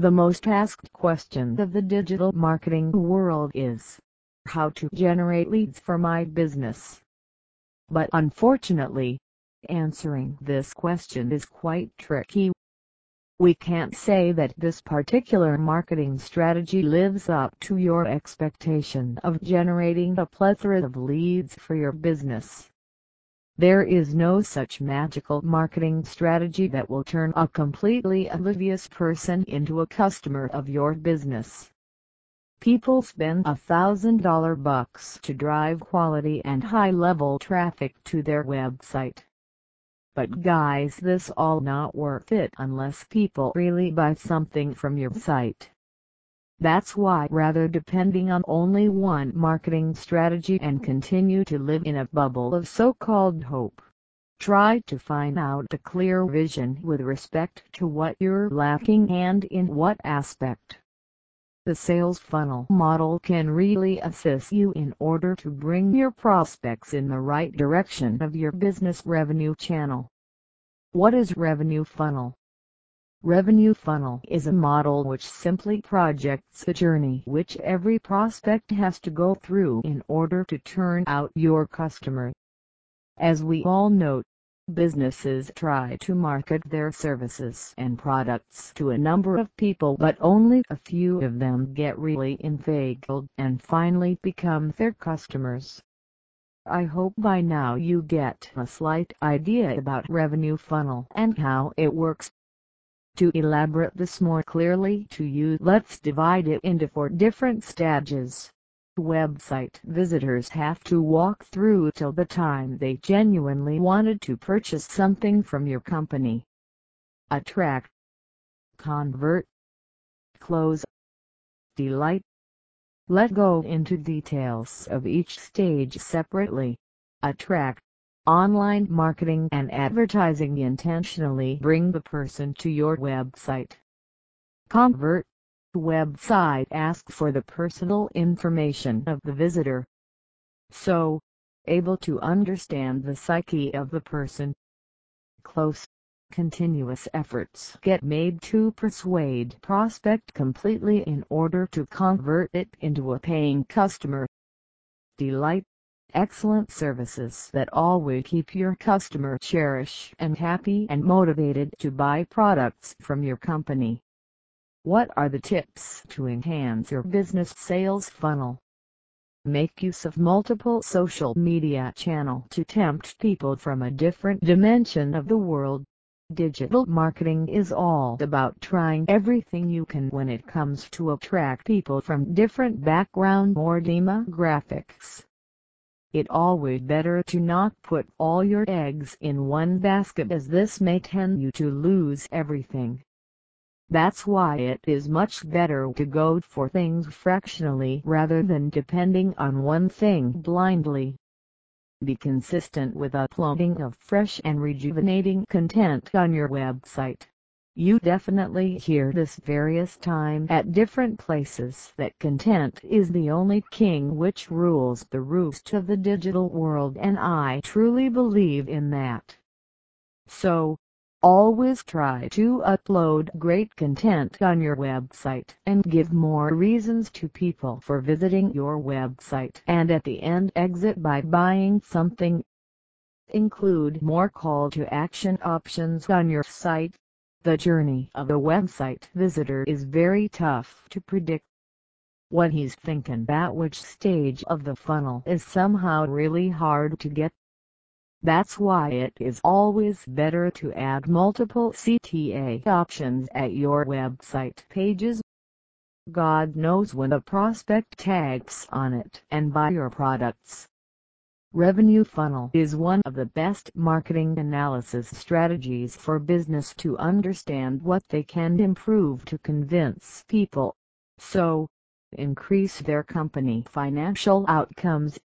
The most asked question of the digital marketing world is, how to generate leads for my business? But unfortunately, answering this question is quite tricky. We can't say that this particular marketing strategy lives up to your expectation of generating a plethora of leads for your business. There is no such magical marketing strategy that will turn a completely oblivious person into a customer of your business. People spend a thousand dollar bucks to drive quality and high level traffic to their website. But guys this all not worth it unless people really buy something from your site. That's why rather depending on only one marketing strategy and continue to live in a bubble of so-called hope. Try to find out a clear vision with respect to what you're lacking and in what aspect. The sales funnel model can really assist you in order to bring your prospects in the right direction of your business revenue channel. What is revenue funnel? Revenue funnel is a model which simply projects the journey which every prospect has to go through in order to turn out your customer. As we all know, businesses try to market their services and products to a number of people but only a few of them get really inveigled and finally become their customers. I hope by now you get a slight idea about revenue funnel and how it works. To elaborate this more clearly to you let's divide it into four different stages. Website visitors have to walk through till the time they genuinely wanted to purchase something from your company. Attract, convert, close, delight. Let go into details of each stage separately. Attract, Online marketing and advertising intentionally bring the person to your website. Convert. Website ask for the personal information of the visitor. So, able to understand the psyche of the person. Close. Continuous efforts get made to persuade prospect completely in order to convert it into a paying customer. Delight excellent services that always keep your customer cherish and happy and motivated to buy products from your company. What are the tips to enhance your business sales funnel? Make use of multiple social media channel to tempt people from a different dimension of the world. Digital marketing is all about trying everything you can when it comes to attract people from different background or demographics it always better to not put all your eggs in one basket as this may tend you to lose everything. That's why it is much better to go for things fractionally rather than depending on one thing blindly. Be consistent with uploading of fresh and rejuvenating content on your website. You definitely hear this various time at different places that content is the only king which rules the roost of the digital world and I truly believe in that. So, always try to upload great content on your website and give more reasons to people for visiting your website and at the end exit by buying something. Include more call to action options on your site the journey of a website visitor is very tough to predict. What he's thinking at which stage of the funnel is somehow really hard to get. That's why it is always better to add multiple CTA options at your website pages. God knows when a prospect tags on it and buy your products. Revenue funnel is one of the best marketing analysis strategies for business to understand what they can improve to convince people. So, increase their company financial outcomes